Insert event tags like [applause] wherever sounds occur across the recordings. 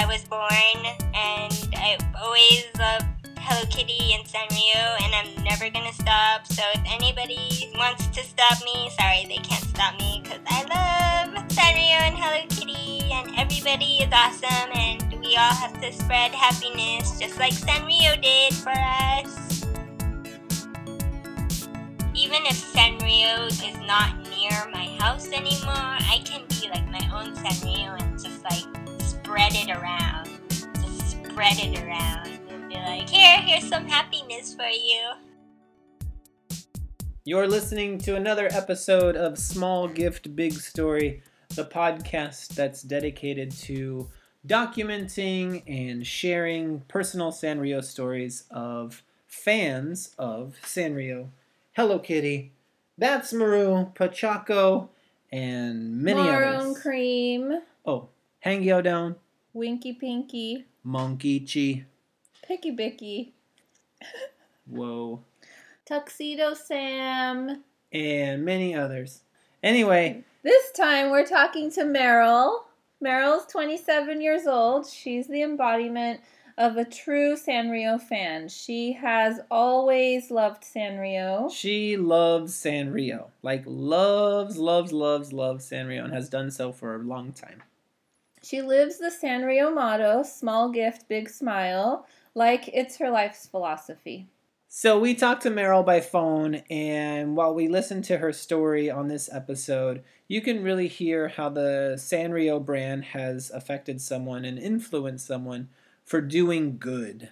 I was born, and I always loved Hello Kitty and Sanrio, and I'm never gonna stop. So if anybody wants to stop me, sorry, they can't stop me because I love Sanrio and Hello Kitty, and everybody is awesome, and we all have to spread happiness just like Sanrio did for us. Even if Sanrio is not near my house anymore, I can spread it around. Just spread it around and be like, here, here's some happiness for you. You're listening to another episode of Small Gift Big Story, the podcast that's dedicated to documenting and sharing personal Sanrio stories of fans of Sanrio. Hello Kitty, that's Maru, Pochacco, and many Maroon others. cream, Oh, hang Hangyodon, Winky Pinky, Monkichi. Picky Bicky, Whoa. Tuxedo Sam. And many others. Anyway, This time we're talking to Meryl. Meryl's 27 years old. She's the embodiment of a true Sanrio fan. She has always loved Sanrio. She loves Sanrio. Like loves, loves, loves, loves Sanrio and has done so for a long time. She lives the Sanrio motto, small gift, big smile, like it's her life's philosophy. So we talked to Meryl by phone, and while we listened to her story on this episode, you can really hear how the Sanrio brand has affected someone and influenced someone for doing good.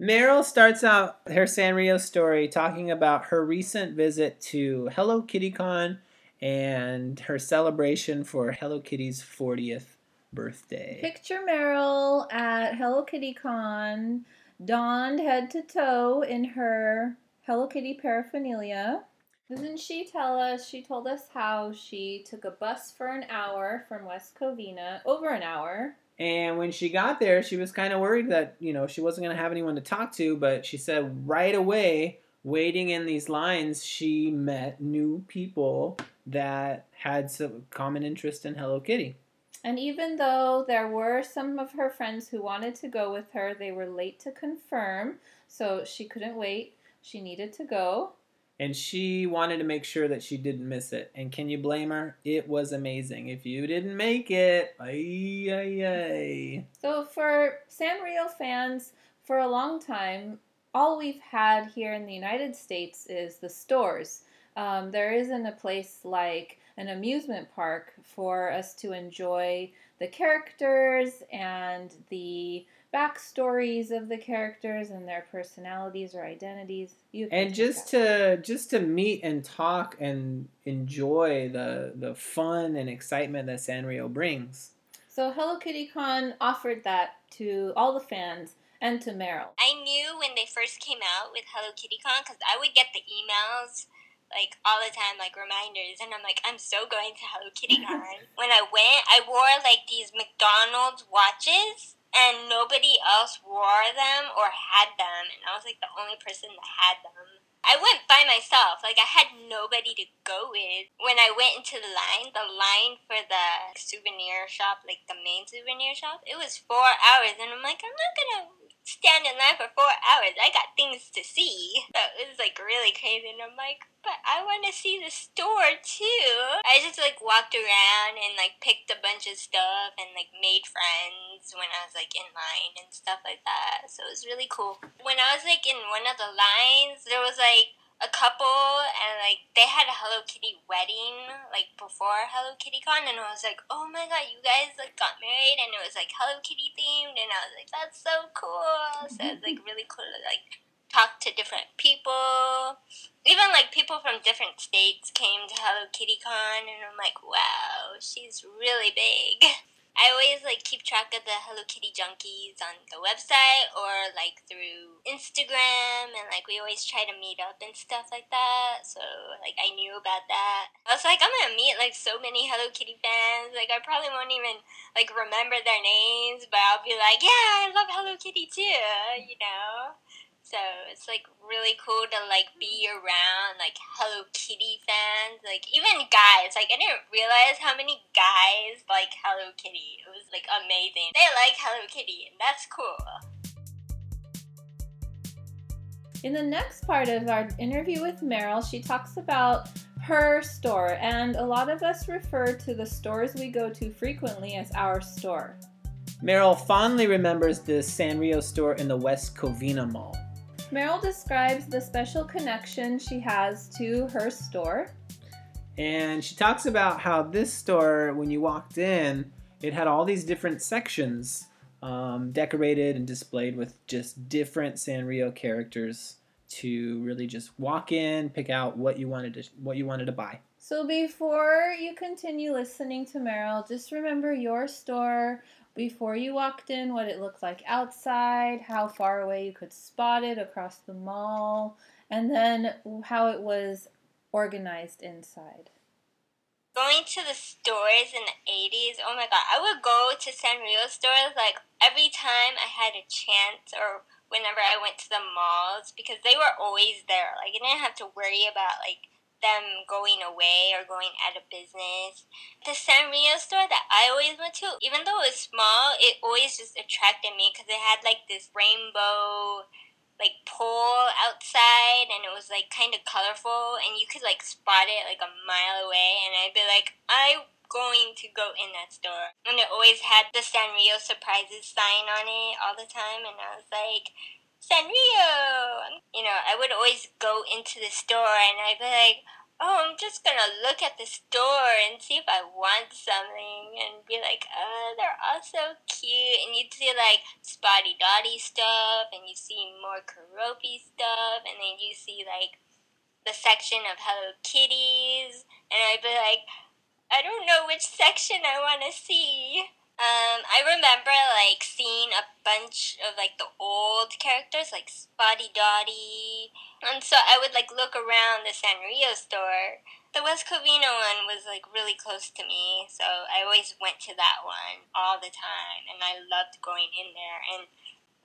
Meryl starts out her Sanrio story talking about her recent visit to Hello Kitty Con and her celebration for Hello Kitty's 40th birthday. Picture Meryl at Hello Kitty Con, donned head to toe in her Hello Kitty paraphernalia. Doesn't she tell us? She told us how she took a bus for an hour from West Covina, over an hour. And when she got there, she was kind of worried that, you know, she wasn't going to have anyone to talk to, but she said right away, waiting in these lines, she met new people that had some common interest in Hello Kitty. And even though there were some of her friends who wanted to go with her, they were late to confirm, so she couldn't wait. She needed to go. And she wanted to make sure that she didn't miss it. And can you blame her? It was amazing. If you didn't make it, ay, ay, ay. So for Sanrio fans, for a long time, all we've had here in the United States is the stores. Um, there isn't a place like an amusement park for us to enjoy the characters and the backstories of the characters and their personalities or identities. You and just to just to meet and talk and enjoy the the fun and excitement that Sanrio brings. so Hello Kitty Con offered that to all the fans and to Meryl. I knew when they first came out with Hello Kitty Con because I would get the emails like all the time, like reminders, and I'm like, I'm so going to Hello Kitty Con. [laughs] when I went, I wore like these McDonald's watches, and nobody else wore them or had them, and I was like the only person that had them. I went by myself, like I had nobody to go with. When I went into the line, the line for the souvenir shop, like the main souvenir shop, it was four hours, and I'm like, I'm not gonna stand in line for four hours. I got things to see. So it was like really crazy. And I'm like, but I want to see the store too. I just like walked around and like picked a bunch of stuff and like made friends when I was like in line and stuff like that. So it was really cool. When I was like in one of the lines, there was like a couple and like they had a Hello Kitty wedding like before Hello Kitty Con and I was like, Oh my god, you guys like got married and it was like Hello Kitty themed and I was like, That's so cool. So it was like really cool to like talk to different people. Even like people from different states came to Hello Kitty Con and I'm like, Wow, she's really big. I always like keep track of the Hello Kitty junkies on the website or like through Instagram and like we always try to meet up and stuff like that. So like I knew about that. I was like I'm gonna meet like so many Hello Kitty fans. Like I probably won't even like remember their names, but I'll be like, yeah, I love Hello Kitty too. You know. So it's like really cool to like be around like Hello Kitty fans, like even guys. Like I didn't realize how many guys like Hello Kitty. It was like amazing. They like Hello Kitty, and that's cool. In the next part of our interview with Meryl, she talks about her store, and a lot of us refer to the stores we go to frequently as our store. Meryl fondly remembers the Sanrio store in the West Covina Mall. Meryl describes the special connection she has to her store. And she talks about how this store, when you walked in, it had all these different sections um, decorated and displayed with just different Sanrio characters to really just walk in, pick out what you wanted to what you wanted to buy. So before you continue listening to Meryl, just remember your store before you walked in, what it looked like outside, how far away you could spot it across the mall, and then how it was organized inside. Going to the stores in the 80s, oh my god, I would go to Sanrio stores like every time I had a chance or whenever I went to the malls because they were always there. Like, I didn't have to worry about like them going away or going out of business. The Sanrio store that I always went to, even though it was small, it always just attracted me because it had like this rainbow like pole outside and it was like kind of colorful and you could like spot it like a mile away and I'd be like I'm going to go in that store and it always had the Sanrio surprises sign on it all the time and I was like Sanrio. You know, I would always go into the store and I'd be like, oh, I'm just gonna look at the store and see if I want something and be like, oh, they're all so cute. And you'd see like Spottie Dottie stuff and you see more Keroppi stuff and then you see like the section of Hello Kitties and I'd be like, I don't know which section I want to see. Um, I remember like seeing a bunch of like the old characters like Spottie Dottie, and so I would like look around the Sanrio store. The West Covina one was like really close to me, so I always went to that one all the time, and I loved going in there. And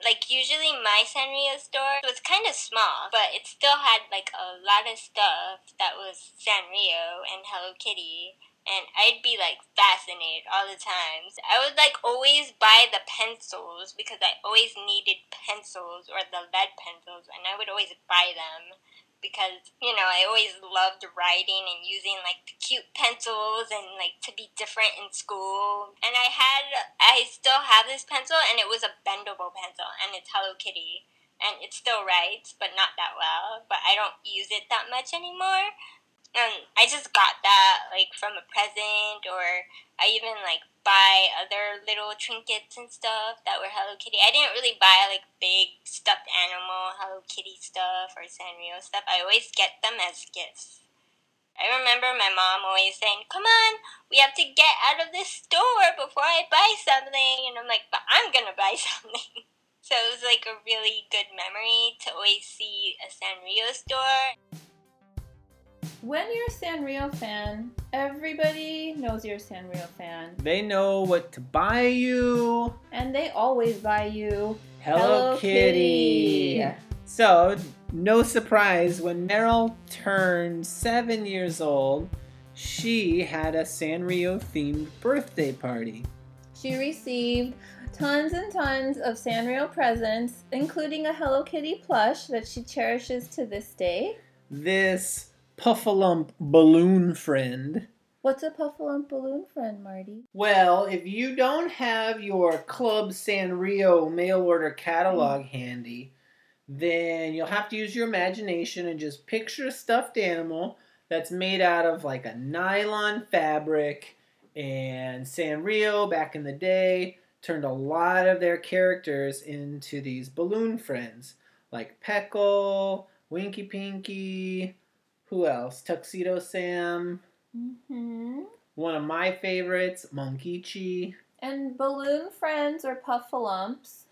like usually my Sanrio store was kind of small, but it still had like a lot of stuff that was Sanrio and Hello Kitty and I'd be like fascinated all the times. I would like always buy the pencils because I always needed pencils or the lead pencils, and I would always buy them because you know I always loved writing and using like the cute pencils and like to be different in school. And I had I still have this pencil, and it was a bendable pencil, and it's Hello Kitty. And it still writes, but not that well. But I don't use it that much anymore and I just got that like from a present, or I even like buy other little trinkets and stuff that were Hello Kitty. I didn't really buy like big stuffed animal Hello Kitty stuff or Sanrio stuff. I always get them as gifts. I remember my mom always saying, "Come on, we have to get out of this store before I buy something," and I'm like, "But I'm gonna buy [laughs] something." So it was like a really good memory to always see a Sanrio store. When you're a Sanrio fan, everybody knows you're a Sanrio fan. They know what to buy you. And they always buy you Hello, Hello Kitty. Kitty. So, no surprise, when Meryl turned seven years old, she had a Sanrio themed birthday party. She received tons and tons of Sanrio presents, including a Hello Kitty plush that she cherishes to this day. This Puffalump balloon friend. What's a Puffalump balloon friend, Marty? Well, if you don't have your Club Sanrio mail order catalog mm. handy, then you'll have to use your imagination and just picture a stuffed animal that's made out of like a nylon fabric. And Sanrio, back in the day, turned a lot of their characters into these balloon friends, like Pekkle, Winky Pinky, who else? Tuxedo Sam. Mm-hmm. One of my favorites, Monkichi. And Balloon Friends or Puffalumps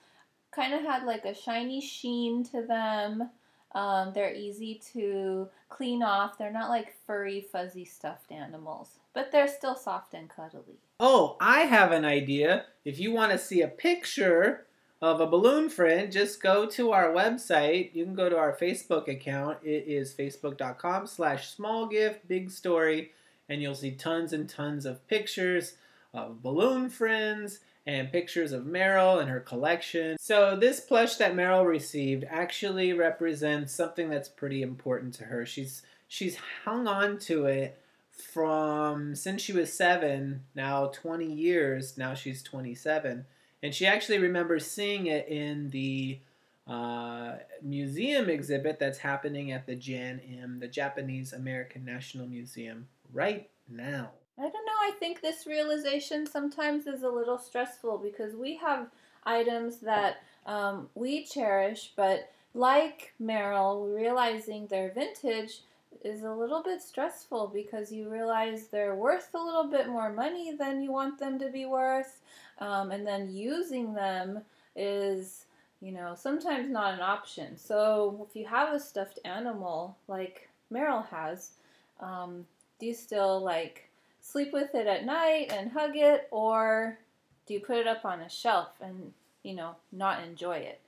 kind of had like a shiny sheen to them. Um, they're easy to clean off. They're not like furry, fuzzy stuffed animals, but they're still soft and cuddly. Oh, I have an idea. If you want to see a picture of a balloon friend, just go to our website. You can go to our Facebook account. It is facebook.com slash small gift big story. And you'll see tons and tons of pictures of balloon friends and pictures of Meryl and her collection. So this plush that Meryl received actually represents something that's pretty important to her. She's she's hung on to it from since she was 7, now 20 years, now she's 27. And she actually remembers seeing it in the uh, museum exhibit that's happening at the Jan M, the Japanese American National Museum, right now. I don't know. I think this realization sometimes is a little stressful because we have items that um, we cherish, but like Meryl, realizing they're vintage is a little bit stressful because you realize they're worth a little bit more money than you want them to be worth. Um, and then using them is, you know, sometimes not an option. So if you have a stuffed animal like Meryl has, um, do you still like sleep with it at night and hug it, or do you put it up on a shelf and, you know, not enjoy it?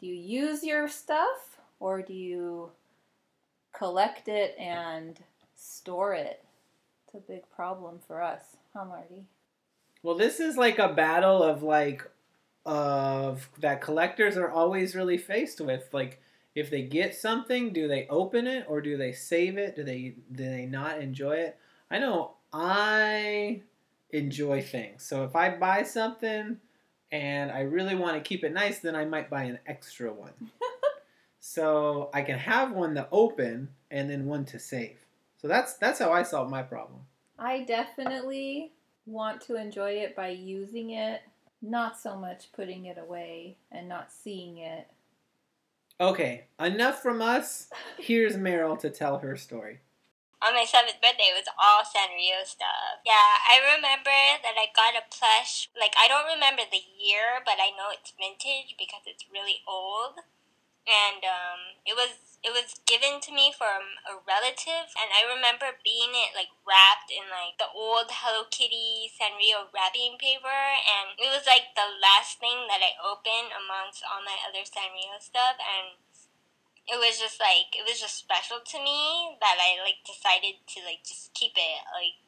Do you use your stuff or do you collect it and store it? It's a big problem for us, huh, Marty? Well, this is like a battle of like of that collectors are always really faced with like if they get something, do they open it or do they save it? Do they do they not enjoy it? I know I enjoy things. So if I buy something and I really want to keep it nice, then I might buy an extra one. [laughs] so I can have one to open and then one to save. So that's that's how I solve my problem. I definitely want to enjoy it by using it, not so much putting it away and not seeing it. Okay, enough from us. Here's Meryl to tell her story on my seventh birthday, it was all Sanrio stuff. Yeah, I remember that I got a plush. Like, I don't remember the year, but I know it's vintage because it's really old. And um, it was it was given to me from a relative, and I remember being it like wrapped in like the old Hello Kitty Sanrio wrapping paper, and it was like the last thing that I opened amongst all my other Sanrio stuff, and it was just like it was just special to me that I like decided to like just keep it like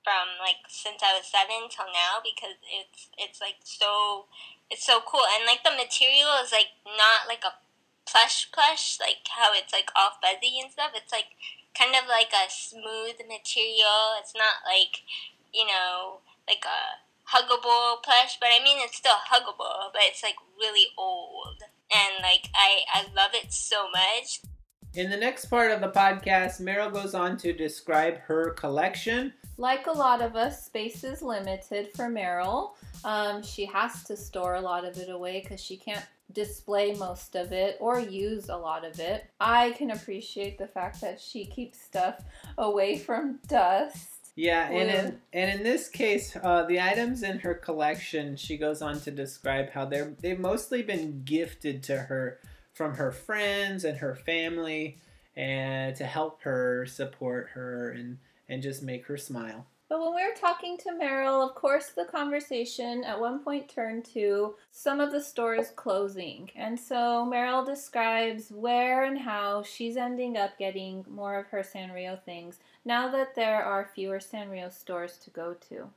from like since I was seven till now because it's it's like so it's so cool. And like the material is like not like a plush plush like how it's like all fuzzy and stuff it's like kind of like a smooth material it's not like you know like a huggable plush but I mean it's still huggable but it's like really old and like I I love it so much. In the next part of the podcast, Meryl goes on to describe her collection. Like a lot of us, space is limited for Meryl. Um, she has to store a lot of it away because she can't display most of it or use a lot of it. I can appreciate the fact that she keeps stuff away from dust. Yeah, and in, and in this case, uh, the items in her collection, she goes on to describe how they're they've mostly been gifted to her from her friends and her family, and to help her support her and and just make her smile. But when we were talking to Meryl, of course, the conversation at one point turned to some of the stores closing. And so Meryl describes where and how she's ending up getting more of her Sanrio things now that there are fewer Sanrio stores to go to.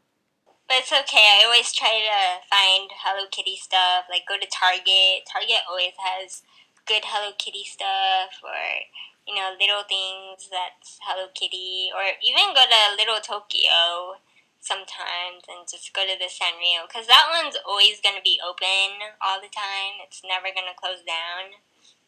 But it's okay. I always try to find Hello Kitty stuff. Like go to Target. Target always has good Hello Kitty stuff or you know, little things that's Hello Kitty, or even go to Little Tokyo sometimes and just go to the Sanrio because that one's always going to be open all the time. It's never going to close down.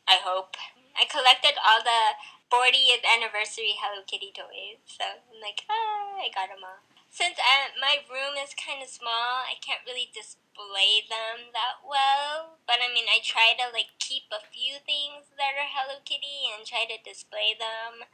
I hope. I collected all the 40th anniversary Hello Kitty toys, so I'm like, ah, I got them all since I, my room is kind of small, I can't really display them that well. But I mean, I try to like keep a few things that are Hello Kitty and try to display them.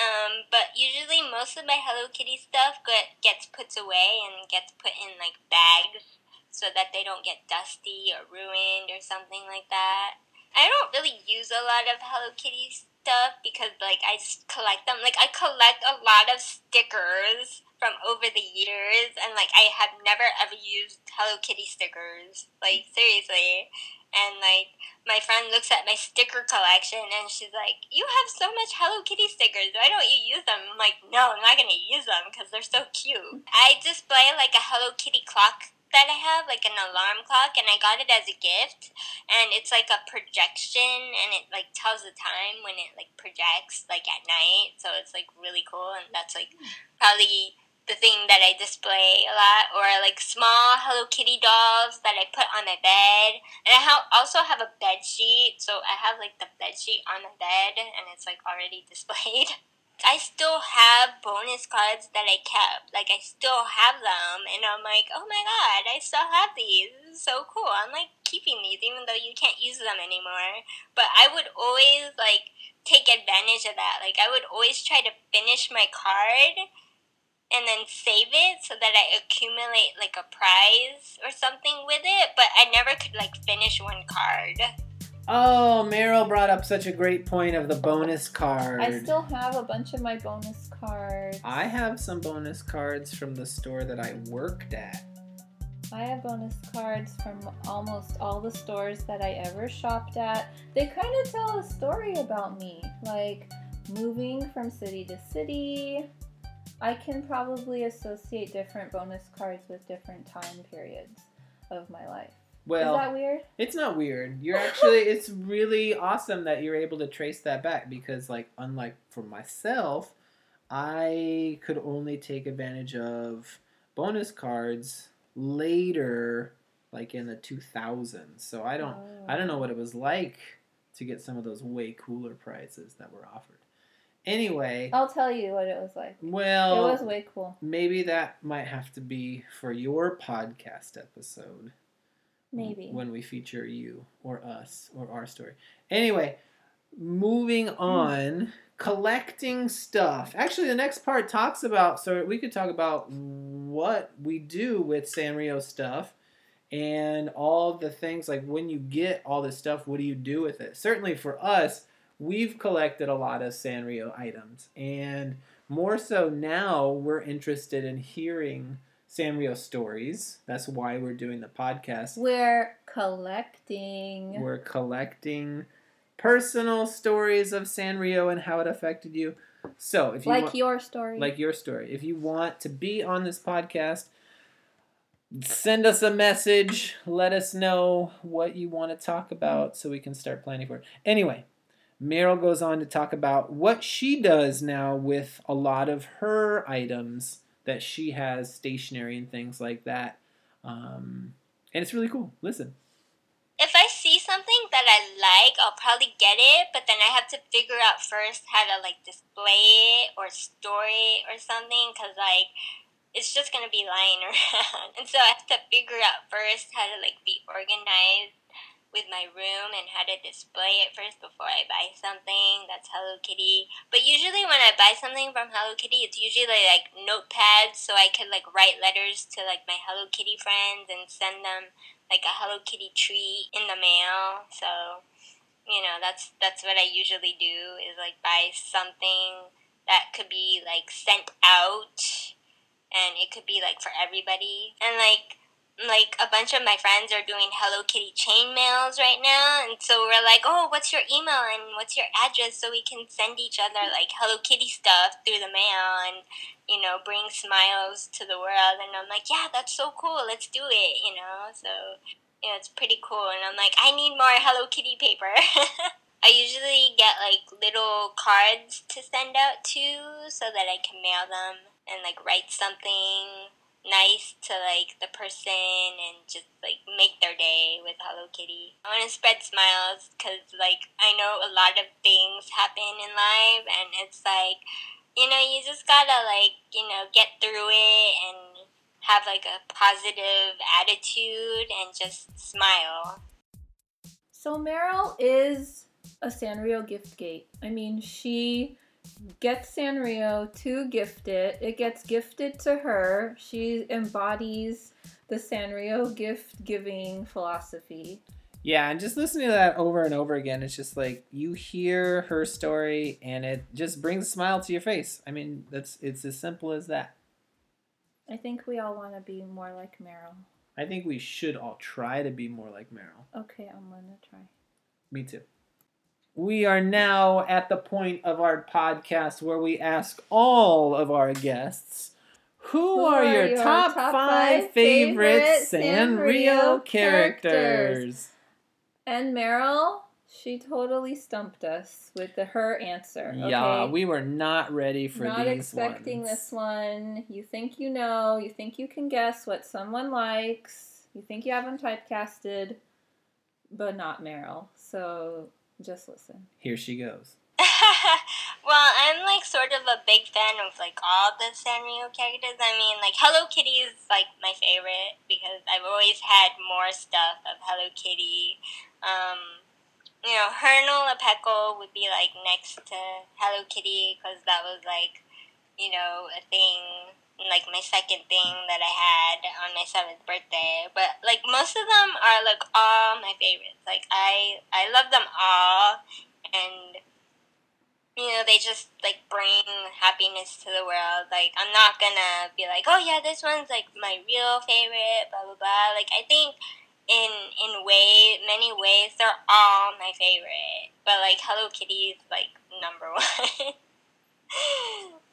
Um, but usually most of my Hello Kitty stuff get, gets put away and gets put in like bags so that they don't get dusty or ruined or something like that. I don't really use a lot of Hello Kitty stuff because like I just collect them. Like I collect a lot of stickers from over the years, and like I have never ever used Hello Kitty stickers. Like seriously, and like my friend looks at my sticker collection and she's like, "You have so much Hello Kitty stickers. Why don't you use them?" I'm like, "No, I'm not gonna use them because they're so cute." I display like a Hello Kitty clock that I have, like an alarm clock, and I got it as a gift. And it's like a projection, and it like tells the time when it like projects like at night. So it's like really cool, and that's like hmm. probably the thing that I display a lot, or like small Hello Kitty dolls that I put on my bed. And I ha- also have a bed sheet, so I have like the bed sheet on the bed, and it's like already [laughs] displayed. I still have bonus cards that I kept. Like I still have them, and I'm like, oh my god, I still have these. This is so cool. I'm like keeping these, even though you can't use them anymore. But I would always like take advantage of that. Like I would always try to finish my card and then save it so that I accumulate like a prize or something with it. But I never could like finish one card. Oh, Meryl brought up such a great point of the bonus card. I still have a bunch of my bonus cards. I have some bonus cards from the store that I worked at. I have bonus cards from almost all the stores that I ever shopped at. They kind of tell a story about me, like moving from city to city. I can probably associate different bonus cards with different time periods of my life. Well, Is that weird? It's not weird. You're actually [laughs] it's really awesome that you're able to trace that back because like unlike for myself, I could only take advantage of bonus cards later like in the 2000s. So I don't oh. I don't know what it was like to get some of those way cooler prizes that were offered. Anyway, I'll tell you what it was like. well, it was way cool. maybe that might have to be for your podcast episode Maybe. when we feature you or us or our story. Anyway, moving hmm. on, collecting stuff. Actually, the next part talks about so we could talk about what we do with Sanrio stuff and all the things like when you get all this stuff, what do you do with it? Certainly for us, we've collected a lot of Sanrio items and more so now we're interested in hearing Sanrio stories. That's why we're doing the podcast. We're collecting. We're collecting personal stories of Sanrio and how it affected you. So, if you like want, your story. like your story, if you want to be on this podcast, send us a message. Let us know what you want to talk about so we can start planning for it. Anyway, Meryl goes on to talk about what she does now with a lot of her items that she has, stationery and things like that. Um, and it's really cool. Listen. If I see something that I like, I'll probably get it, but then I have to figure out first how to like display it or store it or something cuz like it's just to be lying [laughs] around. And so I have to figure out first how to like be organized with my room and how to display it first before I buy something that's Hello Kitty. But usually when I buy something from Hello Kitty, it's usually like notepads so I could like write letters to like my Hello Kitty friends and send them like a Hello Kitty treat in the mail. So, you know, that's that's what I usually do is like buy something that could be like sent out and it could be like for everybody. And like like a bunch of my friends are doing Hello Kitty chain mails right now, and so we're like, "Oh, what's your email and what's your address so we can send each other like Hello Kitty stuff through the mail and you know bring smiles to the world?" And I'm like, "Yeah, that's so cool. Let's do it." You know, so yeah, it's pretty cool. And I'm like, I need more Hello Kitty paper. [laughs] I usually get like little cards to send out to so that I can mail them and like write something nice to like the person and just like make their day with Hello Kitty. I want to spread smiles because like I know a lot of things happen in life and it's like you know you just gotta like you know get through it and have like a positive attitude and just smile. So Meryl is a Sanrio gift gate. I mean, she gets Sanrio to gift it. It gets gifted to her. She embodies the Sanrio gift giving philosophy. Yeah, and just listening to that over and over again, it's just like you hear her story and it just brings a smile to your face. I mean, that's it's as simple as that. I think we all want to be more like Meryl. I think we should all try to be more like Meryl. Okay, I'm gonna try. Me too. We are now at the point of our podcast where we ask all of our guests who, Who are, your, your top, top five favorite Sanrio characters? characters? And Meryl, she totally stumped us with the, her answer. Okay? Yeah, we were not ready for Not expecting ones. this one. You think you know, you think you can guess what someone likes, you think you have them typecasted, but not Meryl. So just listen. Here she goes. [laughs] well, I'm like sort of a big fan of like all the Sanrio characters. I mean, like Hello Kitty is like my favorite because I've always had more stuff of Hello Kitty. Um, you know, Hernal Pekkle would be like next to Hello Kitty because that was like, you know, a thing, like my second thing that I had on my seventh birthday. But like most of them are like all my favorites. Like I, I love them all, and you know they just like bring happiness to the world. Like I'm not gonna be like, oh yeah, this one's like my real favorite, blah blah blah. Like I think in in way many ways they're all my favorite, but like Hello Kitty is like number [laughs] one.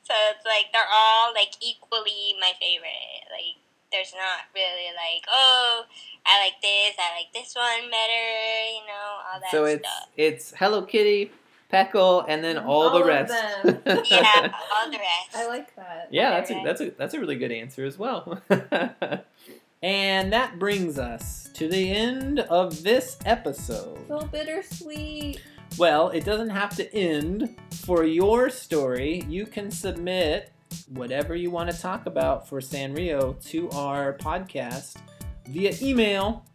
So it's like they're all like equally my favorite. Like there's not really like oh I like this, I like this one better, you know, all that so it's stuff. it's Hello Kitty, Pekkle, and then all, All the of rest. them. [laughs] Yeah, all the rest. I like that. yeah, that's a, Alright. that's a that's a really good answer as well. [laughs] and that brings us to the end of this episode. So bittersweet. Well, it doesn't have to end. For your story, you can submit whatever you want to talk about for Sanrio to our podcast via email.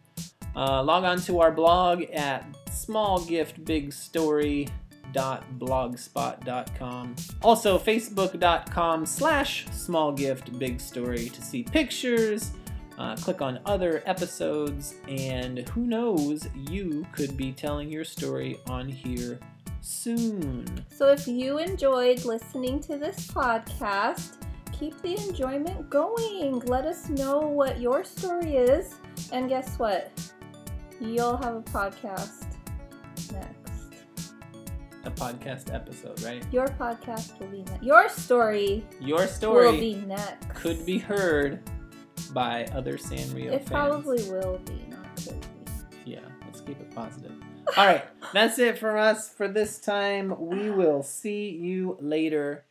Uh, log on to our blog at smallgiftbigstory.blogspot.com. Also, facebook.com slash smallgiftbigstory to see pictures, uh, click on other episodes, and who knows, you could be telling your story on here soon. So if you enjoyed listening to this podcast, keep the enjoyment going. Let us know what your story is. And guess what? You'll have a podcast next. A podcast episode, right? Your podcast will be next. Your story Your story will be next. could be heard by other Sanrio It fans. probably will be, not could be. Yeah, let's keep it positive. All right, that's it for us for this time. We will see you later.